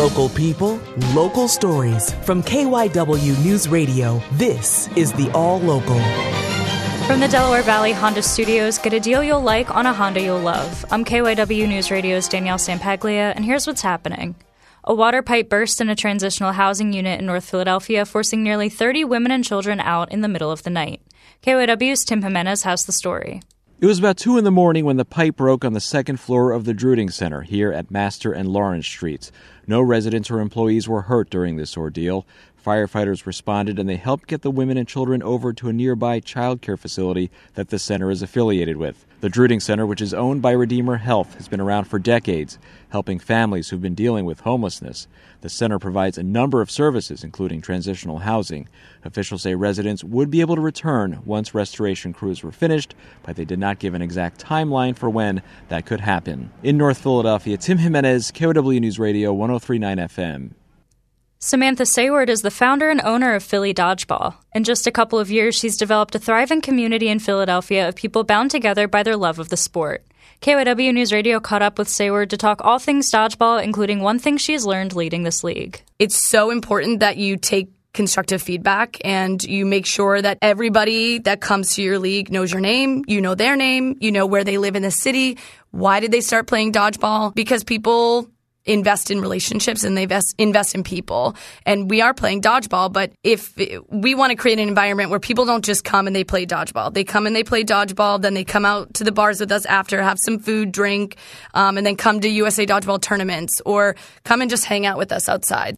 Local people, local stories. From KYW News Radio, this is the All Local. From the Delaware Valley Honda Studios, get a deal you'll like on a Honda you'll love. I'm KYW News Radio's Danielle Sampaglia, and here's what's happening. A water pipe burst in a transitional housing unit in North Philadelphia, forcing nearly 30 women and children out in the middle of the night. KYW's Tim Jimenez has the story. It was about 2 in the morning when the pipe broke on the second floor of the Druding Center here at Master and Lawrence Streets. No residents or employees were hurt during this ordeal. Firefighters responded and they helped get the women and children over to a nearby child care facility that the center is affiliated with. The Druding Center, which is owned by Redeemer Health, has been around for decades, helping families who've been dealing with homelessness. The center provides a number of services, including transitional housing. Officials say residents would be able to return once restoration crews were finished, but they did not give an exact timeline for when that could happen. In North Philadelphia, Tim Jimenez, KYW News Radio 1039 FM. Samantha Sayward is the founder and owner of Philly Dodgeball. In just a couple of years, she's developed a thriving community in Philadelphia of people bound together by their love of the sport. KYW News Radio caught up with Sayward to talk all things dodgeball, including one thing she has learned leading this league. It's so important that you take constructive feedback and you make sure that everybody that comes to your league knows your name, you know their name, you know where they live in the city, why did they start playing dodgeball? Because people invest in relationships and they invest, invest in people. And we are playing dodgeball, but if we want to create an environment where people don't just come and they play dodgeball, they come and they play dodgeball, then they come out to the bars with us after, have some food, drink, um, and then come to USA Dodgeball tournaments or come and just hang out with us outside.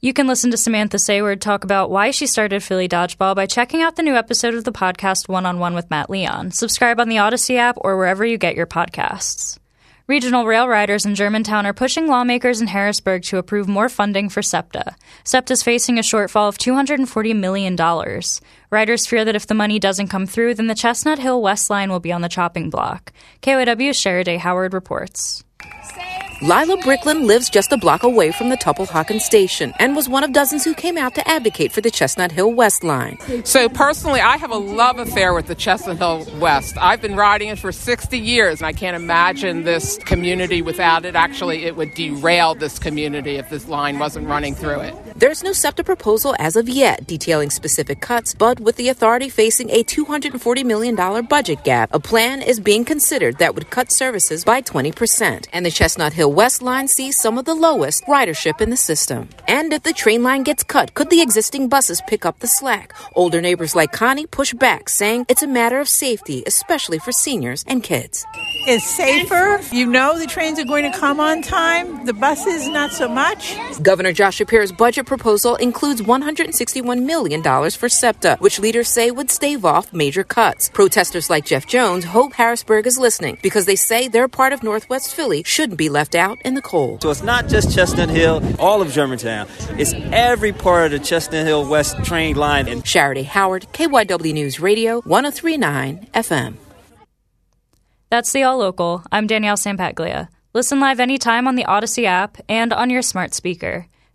You can listen to Samantha Sayward talk about why she started Philly Dodgeball by checking out the new episode of the podcast One on One with Matt Leon. Subscribe on the Odyssey app or wherever you get your podcasts. Regional rail riders in Germantown are pushing lawmakers in Harrisburg to approve more funding for SEPTA. SEPTA is facing a shortfall of $240 million. Riders fear that if the money doesn't come through, then the Chestnut Hill West Line will be on the chopping block. KYW's Sheriday Howard reports. Lila Brickland lives just a block away from the Tupple station and was one of dozens who came out to advocate for the Chestnut Hill West line. So, personally, I have a love affair with the Chestnut Hill West. I've been riding it for 60 years, and I can't imagine this community without it. Actually, it would derail this community if this line wasn't running through it. There's no SEPTA proposal as of yet detailing specific cuts, but with the authority facing a $240 million budget gap, a plan is being considered that would cut services by 20%. And the Chestnut Hill West line sees some of the lowest ridership in the system. And if the train line gets cut, could the existing buses pick up the slack? Older neighbors like Connie push back, saying it's a matter of safety, especially for seniors and kids. It's safer. You know the trains are going to come on time. The buses, not so much. Governor Josh Shapiro's budget proposal includes $161 million for SEPTA, which leaders say would stave off major cuts. Protesters like Jeff Jones hope Harrisburg is listening because they say their part of Northwest Philly shouldn't be left out in the cold. So it's not just Chestnut Hill, all of Germantown. It's every part of the Chestnut Hill West train line. And Sheriday Howard, KYW News Radio, 1039 FM. That's the All Local. I'm Danielle Sampaglia. Listen live anytime on the Odyssey app and on your smart speaker.